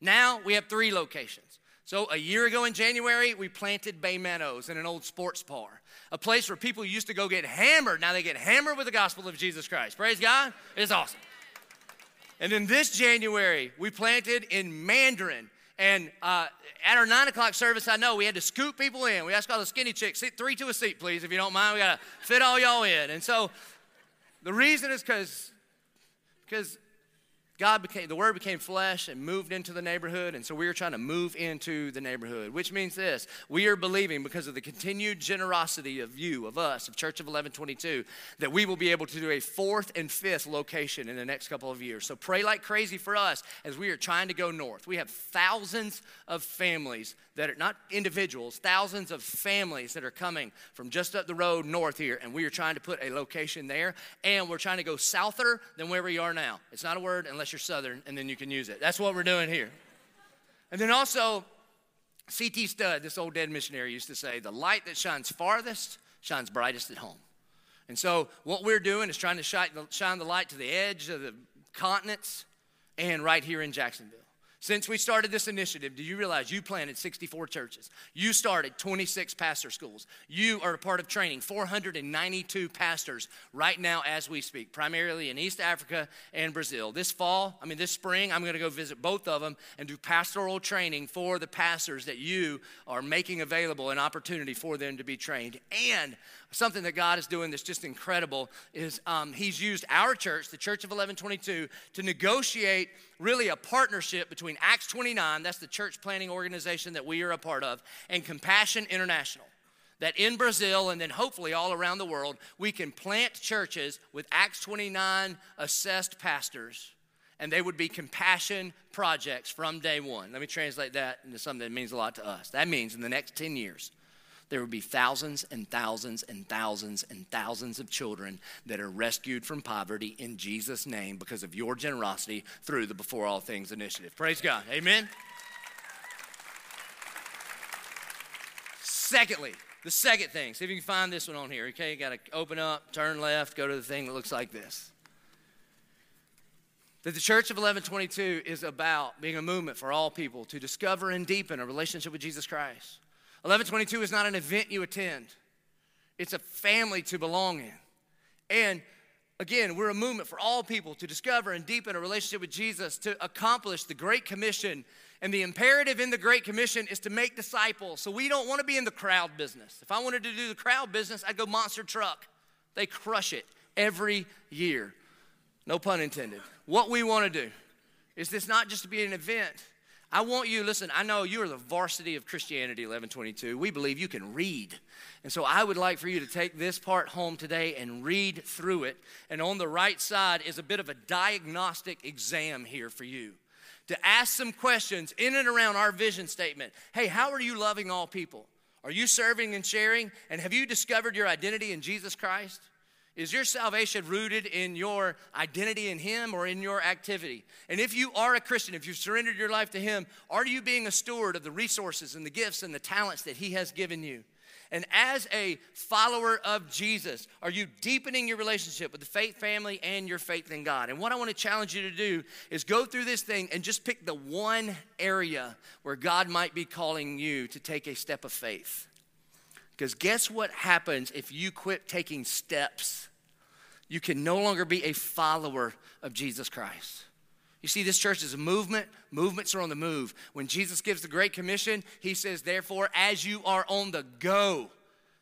Now we have three locations. So a year ago in January, we planted Bay Meadows in an old sports bar, a place where people used to go get hammered. Now they get hammered with the gospel of Jesus Christ. Praise God. It's awesome. And then this January, we planted in Mandarin. And uh, at our nine o'clock service, I know we had to scoop people in. We asked all the skinny chicks, sit three to a seat, please, if you don't mind. We got to fit all y'all in. And so the reason is because because God became, the Word became flesh and moved into the neighborhood, and so we are trying to move into the neighborhood, which means this we are believing because of the continued generosity of you, of us, of Church of Eleven22, that we will be able to do a fourth and fifth location in the next couple of years. So pray like crazy for us as we are trying to go north. We have thousands of families that are not individuals, thousands of families that are coming from just up the road north here, and we are trying to put a location there, and we're trying to go souther than where we are now. It's not a word unless unless you're Southern, and then you can use it. That's what we're doing here. And then also, C.T. Studd, this old dead missionary, used to say, the light that shines farthest shines brightest at home. And so, what we're doing is trying to shine the light to the edge of the continents and right here in Jacksonville. Since we started this initiative, do you realize you planted 64 churches? You started 26 pastor schools. You are a part of training 492 pastors right now as we speak, primarily in East Africa and Brazil. This fall, I mean, this spring, I'm going to go visit both of them and do pastoral training for the pastors that you are making available an opportunity for them to be trained. And something that God is doing that's just incredible is um, He's used our church, the Church of Eleven22, to negotiate really a partnership between Acts 29, that's the church planting organization that we are a part of, and Compassion International. That in Brazil and then hopefully all around the world, we can plant churches with Acts 29 assessed pastors and they would be compassion projects from day one. Let me translate that into something that means a lot to us. That means in the next 10 years, there would be thousands and thousands and thousands and thousands of children that are rescued from poverty in Jesus' name because of your generosity through the Before All Things initiative. Praise God. Amen. Secondly, the second thing, see if you can find this one on here. Okay, you got to open up, turn left, go to the thing that looks like this. That the Church of Eleven22 is about being a movement for all people to discover and deepen a relationship with Jesus Christ. Eleven22 is not an event you attend, it's a family to belong in. And again, we're a movement for all people to discover and deepen a relationship with Jesus to accomplish the Great Commission. And the imperative in the Great Commission is to make disciples. So we don't want to be in the crowd business. If I wanted to do the crowd business, I'd go monster truck. They crush it every year. No pun intended. What we want to do is this not just to be an event. I want you, listen, I know you are the varsity of Christianity Eleven22. We believe you can read. And so I would like for you to take this part home today and read through it. And on the right side is a bit of a diagnostic exam here for you to ask some questions in and around our vision statement. Hey, how are you loving all people? Are you serving and sharing? And have you discovered your identity in Jesus Christ? Is your salvation rooted in your identity in Him or in your activity? And if you are a Christian, if you've surrendered your life to Him, are you being a steward of the resources and the gifts and the talents that He has given you? And as a follower of Jesus, are you deepening your relationship with the faith family and your faith in God? And what I want to challenge you to do is go through this thing and just pick the one area where God might be calling you to take a step of faith. Because guess what happens if you quit taking steps? You can no longer be a follower of Jesus Christ. You see, this church is a movement. Movements are on the move. When Jesus gives the Great Commission, he says, Therefore, as you are on the go,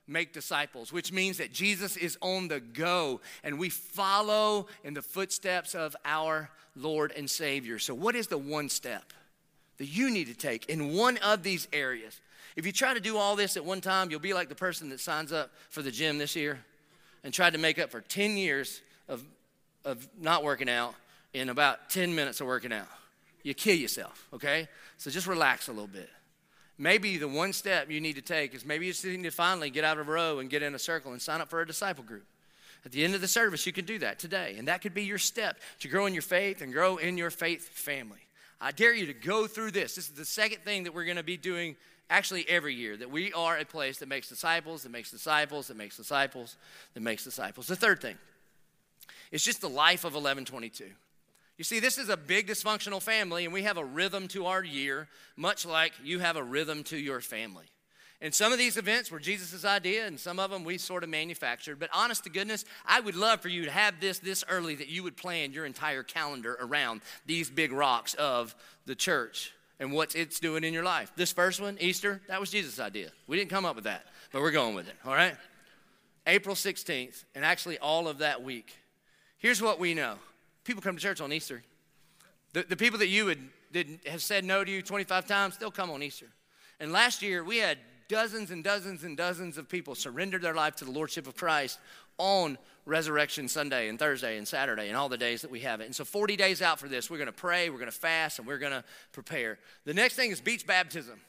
make disciples, which means that Jesus is on the go and we follow in the footsteps of our Lord and Savior. So, what is the one step that you need to take in one of these areas? If you try to do all this at one time, you'll be like the person that signs up for the gym this year and tried to make up for 10 years of, of not working out in about 10 minutes of working out. You kill yourself, okay? So just relax a little bit. Maybe the one step you need to take is maybe you just need to finally get out of a row and get in a circle and sign up for a disciple group. At the end of the service, you can do that today. And that could be your step to grow in your faith and grow in your faith family. I dare you to go through this. This is the second thing that we're going to be doing actually every year that we are a place that makes disciples, that makes disciples, that makes disciples, that makes disciples. The third thing is just the life of Eleven22. You see, this is a big dysfunctional family, and we have a rhythm to our year, much like you have a rhythm to your family. And some of these events were Jesus' idea, and some of them we sort of manufactured. But honest to goodness, I would love for you to have this this early that you would plan your entire calendar around these big rocks of the church and what it's doing in your life. This first one, Easter, that was Jesus' idea. We didn't come up with that, but we're going with it, all right? April 16th, and actually all of that week. Here's what we know people come to church on Easter. The, the people that you would that have said no to you 25 times still come on Easter. And last year, we had dozens and dozens and dozens of people surrender their life to the Lordship of Christ on Resurrection Sunday and Thursday and Saturday and all the days that we have it. And so, 40 days out for this, we're going to pray, we're going to fast, and we're going to prepare. The next thing is beach baptism.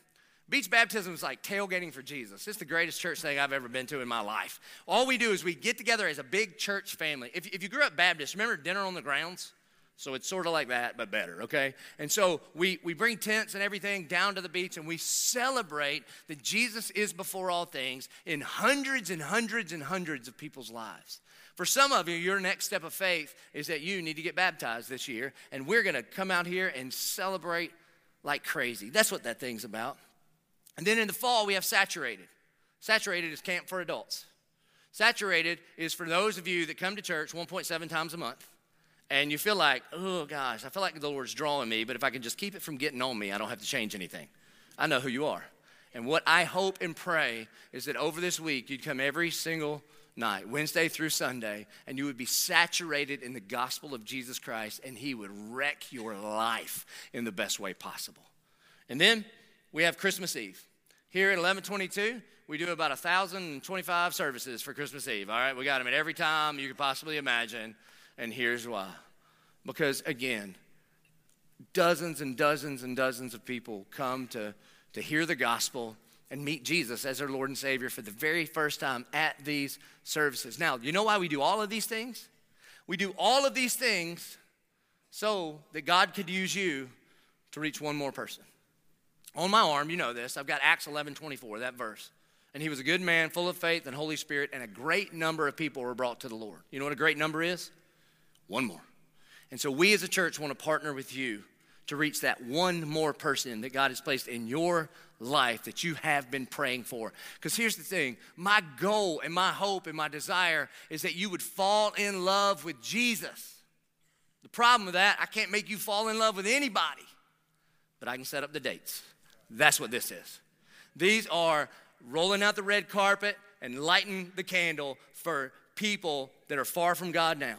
Beach baptism is like tailgating for Jesus. It's the greatest church thing I've ever been to in my life. All we do is we get together as a big church family. If, if you grew up Baptist, remember dinner on the grounds? So it's sort of like that, but better, okay? And so we, we bring tents and everything down to the beach and we celebrate that Jesus is before all things in hundreds and hundreds and hundreds of people's lives. For some of you, your next step of faith is that you need to get baptized this year, and we're gonna come out here and celebrate like crazy. That's what that thing's about. And then in the fall, we have saturated. Saturated is camp for adults. Saturated is for those of you that come to church 1.7 times a month and you feel like, oh gosh, I feel like the Lord's drawing me, but if I can just keep it from getting on me, I don't have to change anything. I know who you are. And what I hope and pray is that over this week, you'd come every single night, Wednesday through Sunday, and you would be saturated in the gospel of Jesus Christ, and He would wreck your life in the best way possible. And then we have Christmas Eve. Here at Eleven22, we do about 1,025 services for Christmas Eve. All right, we got them at every time you could possibly imagine. And here's why. Because again, dozens and dozens and dozens of people come to, to hear the gospel and meet Jesus as their Lord and Savior for the very first time at these services. Now, you know why we do all of these things? We do all of these things so that God could use you to reach one more person. On my arm, you know this, I've got Acts 11 24, that verse. And he was a good man, full of faith and Holy Spirit, and a great number of people were brought to the Lord. You know what a great number is? One more. And so we as a church want to partner with you to reach that one more person that God has placed in your life that you have been praying for. Because here's the thing my goal and my hope and my desire is that you would fall in love with Jesus. The problem with that, I can't make you fall in love with anybody, but I can set up the dates. That's what this is. These are rolling out the red carpet and lighting the candle for people that are far from God now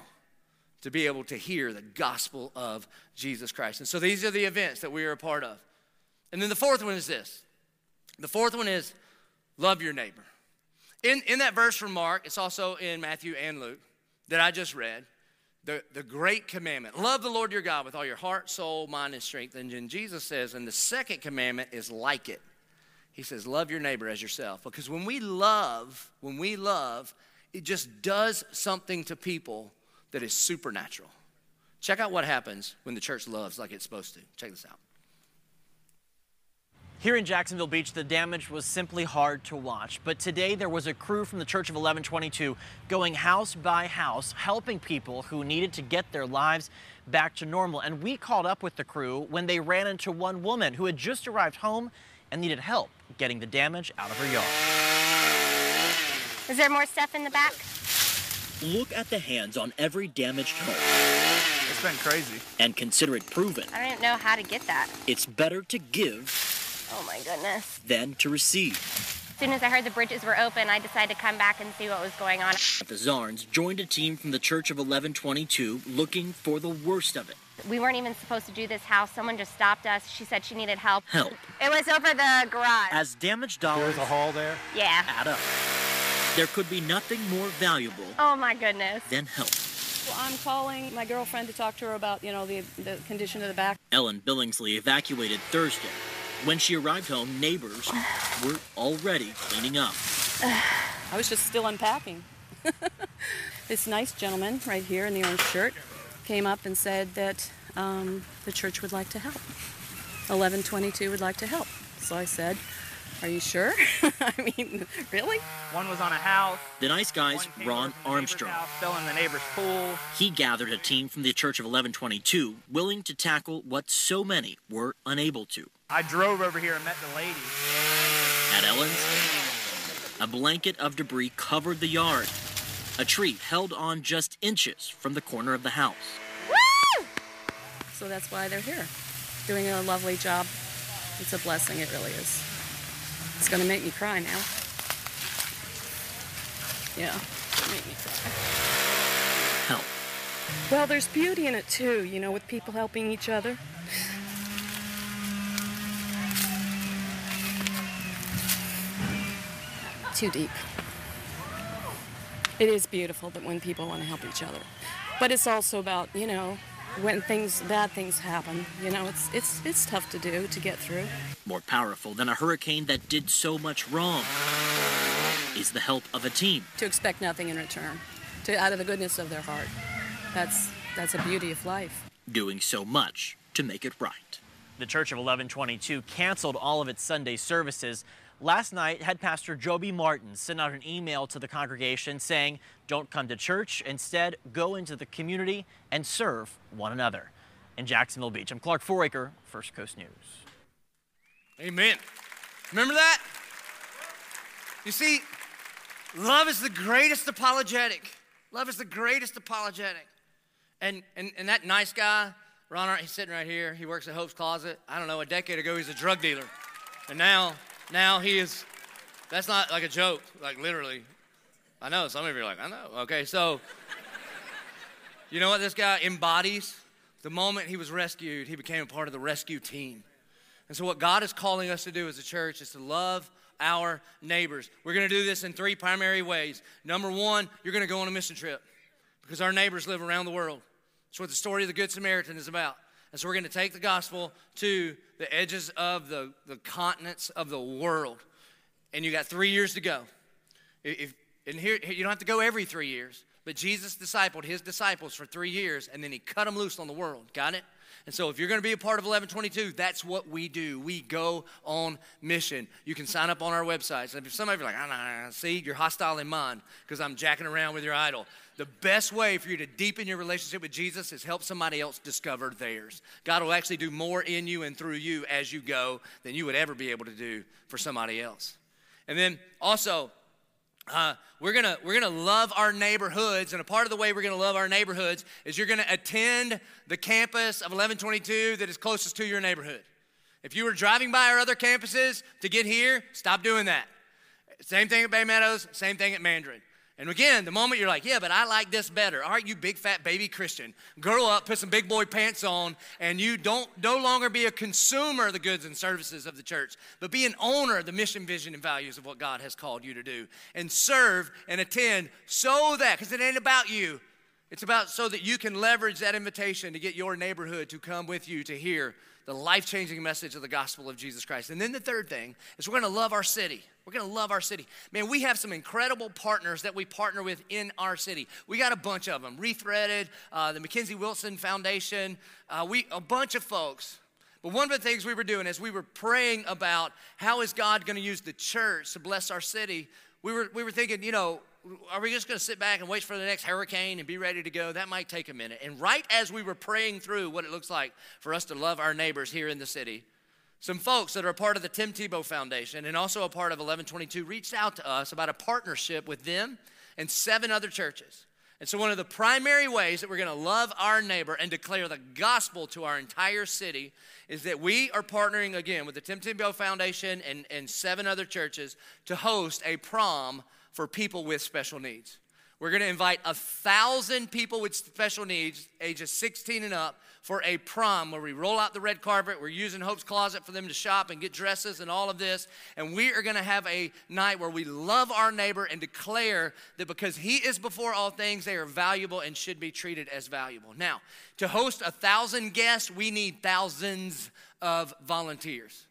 to be able to hear the gospel of Jesus Christ. And so these are the events that we are a part of. And then the fourth one is this the fourth one is love your neighbor. In, in that verse from Mark, it's also in Matthew and Luke that I just read, the, the great commandment love the Lord your God with all your heart, soul, mind, and strength. And then Jesus says, and the second commandment is like it. He says, love your neighbor as yourself. Because when we love, when we love, it just does something to people that is supernatural. Check out what happens when the church loves like it's supposed to. Check this out. Here in Jacksonville Beach, the damage was simply hard to watch. But today, there was a crew from the Church of Eleven22 going house by house, helping people who needed to get their lives back to normal. And we called up with the crew when they ran into one woman who had just arrived home and needed help getting the damage out of her yard. Is there more stuff in the back? Look at the hands on every damaged home. It's been crazy. And consider it proven. I don't know how to get that. It's better to give. Oh my goodness. Than to receive. As soon as I heard the bridges were open, I decided to come back and see what was going on. The Zarns joined a team from the Church of Eleven22 looking for the worst of it. We weren't even supposed to do this house. Someone just stopped us. She said she needed help. Help. It was over the garage. As damaged dollars There's a hall there. yeah. add up, there could be nothing more valuable Oh my goodness. than help. Well, I'm calling my girlfriend to talk to her about, you know, the, the condition of the back. Ellen Billingsley evacuated Thursday. When she arrived home, neighbors were already cleaning up. I was just still unpacking. this nice gentleman right here in the orange shirt came up and said that um, the church would like to help. Eleven22 would like to help. So I said, Are you sure? I mean, really? One was on a house. The nice guy's Ron over from the neighbor's Armstrong. house, fell in the neighbor's pool. He gathered a team from the Church of Eleven22 willing to tackle what so many were unable to. I drove over here and met the lady. At Ellen's, a blanket of debris covered the yard. A tree held on just inches from the corner of the house. Woo! So that's why they're here, doing a lovely job. It's a blessing, it really is. It's going to make me cry now. Yeah, make me cry. Help. Well, there's beauty in it too, you know, with people helping each other. Too deep. It is beautiful that when people want to help each other. But it's also about, you know, when things bad things happen, you know, it's it's it's tough to do to get through. More powerful than a hurricane that did so much wrong is the help of a team. To expect nothing in return. To out of the goodness of their heart. That's that's a beauty of life. doing so much to make it right. The Church of Eleven22 canceled all of its Sunday services. Last night, head pastor Joby Martin sent out an email to the congregation saying, Don't come to church. Instead, go into the community and serve one another. In Jacksonville Beach, I'm Clark Foraker, First Coast News. Amen. Remember that? You see, love is the greatest apologetic. Love is the greatest apologetic. And, and, and that nice guy, Ron, he's sitting right here. He works at Hope's Closet. I don't know, a decade ago, he's a drug dealer. And now, now he is, that's not like a joke, like literally. I know, some of you are like, I know. Okay, so, you know what this guy embodies? The moment he was rescued, he became a part of the rescue team. And so, what God is calling us to do as a church is to love our neighbors. We're going to do this in three primary ways. Number one, you're going to go on a mission trip because our neighbors live around the world. That's what the story of the Good Samaritan is about. And so, we're going to take the gospel to the edges of the, the continents of the world. And you got three years to go. If, and here, you don't have to go every three years, but Jesus discipled his disciples for three years and then he cut them loose on the world. Got it? And so, if you're going to be a part of Eleven22, that's what we do. We go on mission. You can sign up on our website. So if some of you are like, ah, nah, nah, see, you're hostile in mind because I'm jacking around with your idol. The best way for you to deepen your relationship with Jesus is help somebody else discover theirs. God will actually do more in you and through you as you go than you would ever be able to do for somebody else. And then also, uh, we're gonna we're gonna love our neighborhoods, and a part of the way we're gonna love our neighborhoods is you're gonna attend the campus of Eleven22 that is closest to your neighborhood. If you were driving by our other campuses to get here, stop doing that. Same thing at Bay Meadows, same thing at Mandarin. And again, the moment you're like, yeah, but I like this better. All right, you big fat baby Christian, grow up, put some big boy pants on, and you don't no longer be a consumer of the goods and services of the church, but be an owner of the mission, vision, and values of what God has called you to do. And serve and attend so that, because it ain't about you, it's about so that you can leverage that invitation to get your neighborhood to come with you to hear the life changing message of the gospel of Jesus Christ. And then the third thing is we're gonna love our city. We're gonna love our city. Man, we have some incredible partners that we partner with in our city. We got a bunch of them Rethreaded, uh, the Mackenzie Wilson Foundation, uh, we, a bunch of folks. But one of the things we were doing as we were praying about how is God gonna use the church to bless our city, we were, we were thinking, you know, are we just going to sit back and wait for the next hurricane and be ready to go? That might take a minute. And right as we were praying through what it looks like for us to love our neighbors here in the city, some folks that are part of the Tim Tebow Foundation and also a part of Eleven22 reached out to us about a partnership with them and seven other churches. And so, one of the primary ways that we're going to love our neighbor and declare the gospel to our entire city is that we are partnering again with the Tim Tebow Foundation and, and seven other churches to host a prom for people with special needs. We're going to invite a thousand people with special needs, ages 16 and up, for a prom where we roll out the red carpet. We're using Hope's Closet for them to shop and get dresses and all of this. And we are going to have a night where we love our neighbor and declare that because he is before all things, they are valuable and should be treated as valuable. Now, to host a thousand guests, we need thousands of volunteers.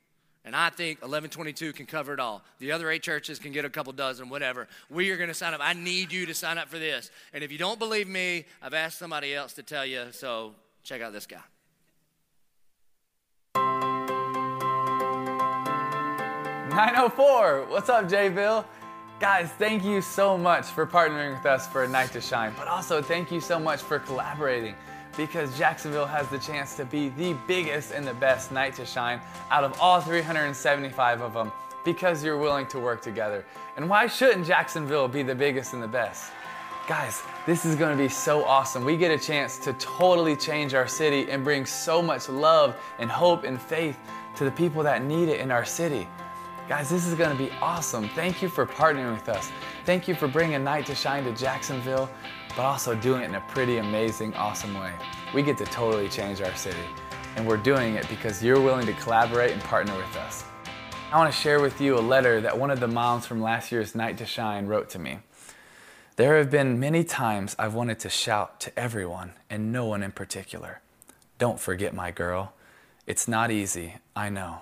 And I think Eleven22 can cover it all. The other eight churches can get a couple dozen, whatever. We are going to sign up. I need you to sign up for this. And if you don't believe me, I've asked somebody else to tell you. So check out this guy. Nine oh four. What's up, Jay Bill? Guys, thank you so much for partnering with us for a night to shine, but also thank you so much for collaborating because Jacksonville has the chance to be the biggest and the best night to shine out of all 375 of them because you're willing to work together. And why shouldn't Jacksonville be the biggest and the best? Guys, this is gonna be so awesome. We get a chance to totally change our city and bring so much love and hope and faith to the people that need it in our city. Guys, this is gonna be awesome. Thank you for partnering with us. Thank you for bringing Night to Shine to Jacksonville but also doing it in a pretty amazing, awesome way. We get to totally change our city, and we're doing it because you're willing to collaborate and partner with us. I want to share with you a letter that one of the moms from last year's Night to Shine wrote to me. There have been many times I've wanted to shout to everyone and no one in particular. Don't forget my girl. It's not easy, I know.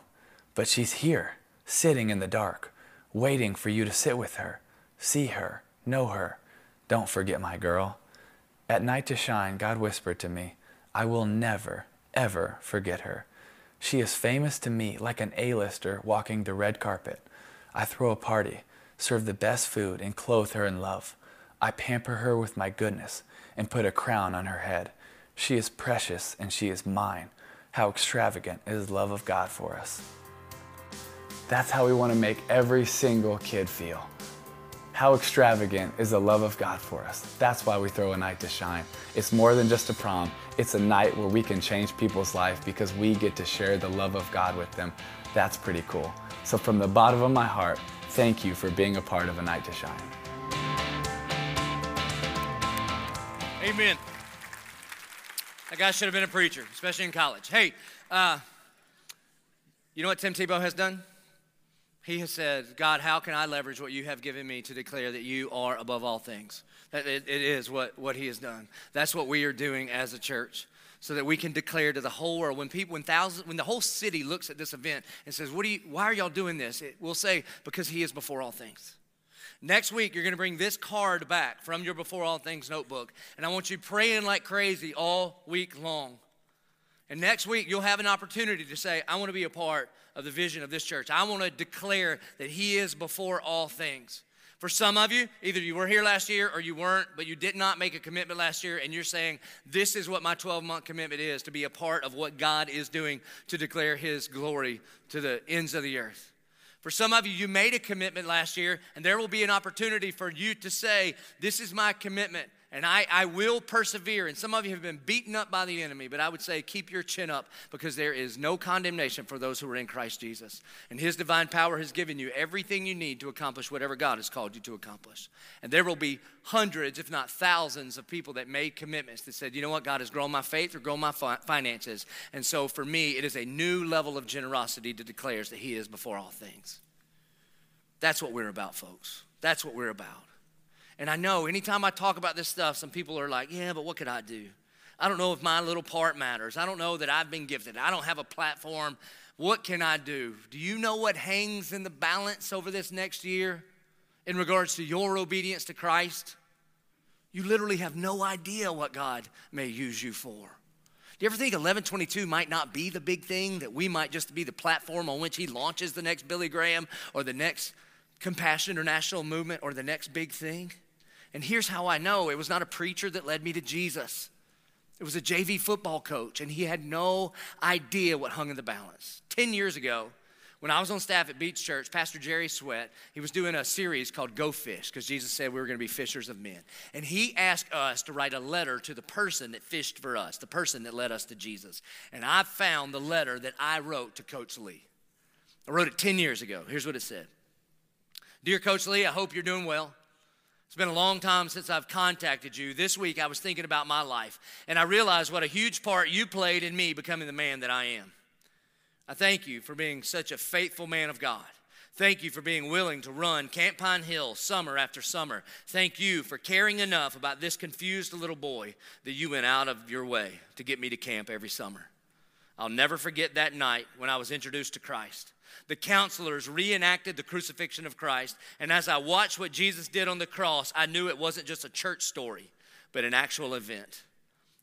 But she's here, sitting in the dark, waiting for you to sit with her, see her, know her, don't forget my girl. At night to shine, God whispered to me, I will never, ever forget her. She is famous to me like an A-lister walking the red carpet. I throw a party, serve the best food, and clothe her in love. I pamper her with my goodness and put a crown on her head. She is precious and she is mine. How extravagant is the love of God for us. That's how we want to make every single kid feel. How extravagant is the love of God for us? That's why we throw a night to shine. It's more than just a prom. It's a night where we can change people's life because we get to share the love of God with them. That's pretty cool. So from the bottom of my heart, thank you for being a part of a night to shine. Amen. That guy should have been a preacher, especially in college. Hey, uh, you know what Tim Tebow has done? He has said, God, how can I leverage what you have given me to declare that you are above all things? That it, it is what, what he has done. That's what we are doing as a church. So that we can declare to the whole world when people, when thousands, when the whole city looks at this event and says, "What do you? Why are y'all doing this?" It, we'll say, "Because He is before all things." Next week, you're going to bring this card back from your Before All Things notebook, and I want you praying like crazy all week long. And next week, you'll have an opportunity to say, I want to be a part of the vision of this church. I want to declare that He is before all things. For some of you, either you were here last year or you weren't, but you did not make a commitment last year, and you're saying, This is what my 12 month commitment is to be a part of what God is doing to declare His glory to the ends of the earth. For some of you, you made a commitment last year, and there will be an opportunity for you to say, This is my commitment and I, I will persevere. And some of you have been beaten up by the enemy, but I would say keep your chin up because there is no condemnation for those who are in Christ Jesus. And His divine power has given you everything you need to accomplish whatever God has called you to accomplish. And there will be hundreds, if not thousands, of people that made commitments that said, you know what, God has grown my faith or grown my finances. And so for me, it is a new level of generosity to declare that He is before all things. That's what we're about, folks. That's what we're about. And I know anytime I talk about this stuff, some people are like, yeah, but what could I do? I don't know if my little part matters. I don't know that I've been gifted. I don't have a platform. What can I do? Do you know what hangs in the balance over this next year in regards to your obedience to Christ? You literally have no idea what God may use you for. Do you ever think Eleven22 might not be the big thing, that we might just be the platform on which He launches the next Billy Graham or the next Compassion International movement or the next big thing? And here's how I know it was not a preacher that led me to Jesus. It was a JV football coach, and he had no idea what hung in the balance. 10 years ago, when I was on staff at Beach Church, Pastor Jerry Sweat, he was doing a series called Go Fish because Jesus said we were going to be fishers of men. And he asked us to write a letter to the person that fished for us, the person that led us to Jesus. And I found the letter that I wrote to Coach Lee. I wrote it 10 years ago. Here's what it said Dear Coach Lee, I hope you're doing well. It's been a long time since I've contacted you. This week I was thinking about my life, and I realized what a huge part you played in me becoming the man that I am. I thank you for being such a faithful man of God. Thank you for being willing to run Camp Pine Hill summer after summer. Thank you for caring enough about this confused little boy that you went out of your way to get me to camp every summer. I'll never forget that night when I was introduced to Christ the counselors reenacted the crucifixion of Christ. And as I watched what Jesus did on the cross, I knew it wasn't just a church story, but an actual event.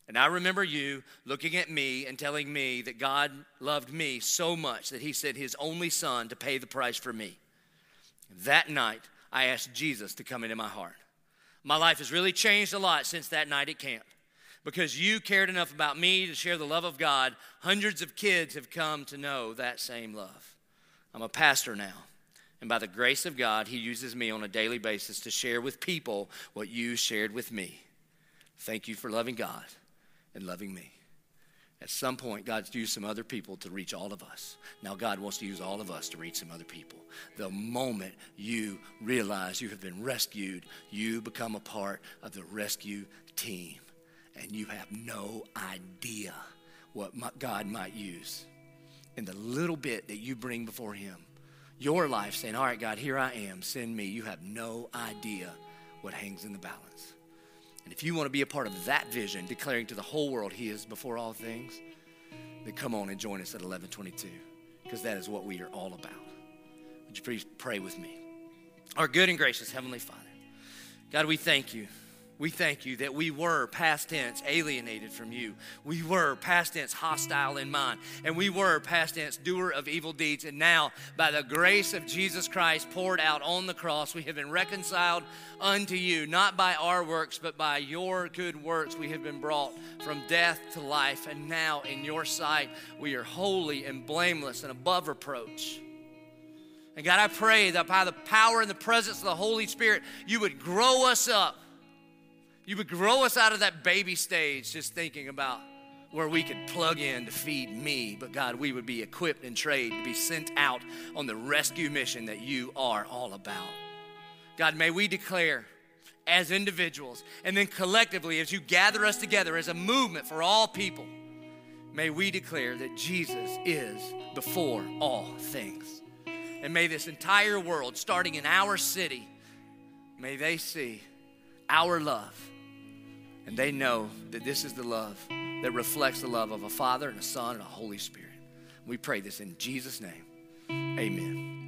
And I remember you looking at me and telling me that God loved me so much that He sent His only Son to pay the price for me. That night, I asked Jesus to come into my heart. My life has really changed a lot since that night at camp. Because you cared enough about me to share the love of God, hundreds of kids have come to know that same love. I'm a pastor now. And by the grace of God, He uses me on a daily basis to share with people what you shared with me. Thank you for loving God and loving me. At some point, God's used some other people to reach all of us. Now, God wants to use all of us to reach some other people. The moment you realize you have been rescued, you become a part of the rescue team. And you have no idea what God might use in the little bit that you bring before Him. Your life saying, All right, God, here I am, send me. You have no idea what hangs in the balance. And if you want to be a part of that vision, declaring to the whole world He is before all things, then come on and join us at Eleven22, because that is what we are all about. Would you please pray with me? Our good and gracious Heavenly Father, God, we thank you we thank you that we were past tense alienated from you. We were past tense hostile in mind. And we were past tense doer of evil deeds. And now, by the grace of Jesus Christ poured out on the cross, we have been reconciled unto you, not by our works, but by your good works. We have been brought from death to life. And now, in your sight, we are holy and blameless and above reproach. And God, I pray that by the power and the presence of the Holy Spirit, you would grow us up you would grow us out of that baby stage just thinking about where we could plug in to feed me, but God, we would be equipped and trained to be sent out on the rescue mission that you are all about. God, may we declare as individuals and then collectively as you gather us together as a movement for all people, may we declare that Jesus is before all things. And may this entire world, starting in our city, may they see our love and they know that this is the love that reflects the love of a Father and a Son and a Holy Spirit. We pray this in Jesus' name. Amen.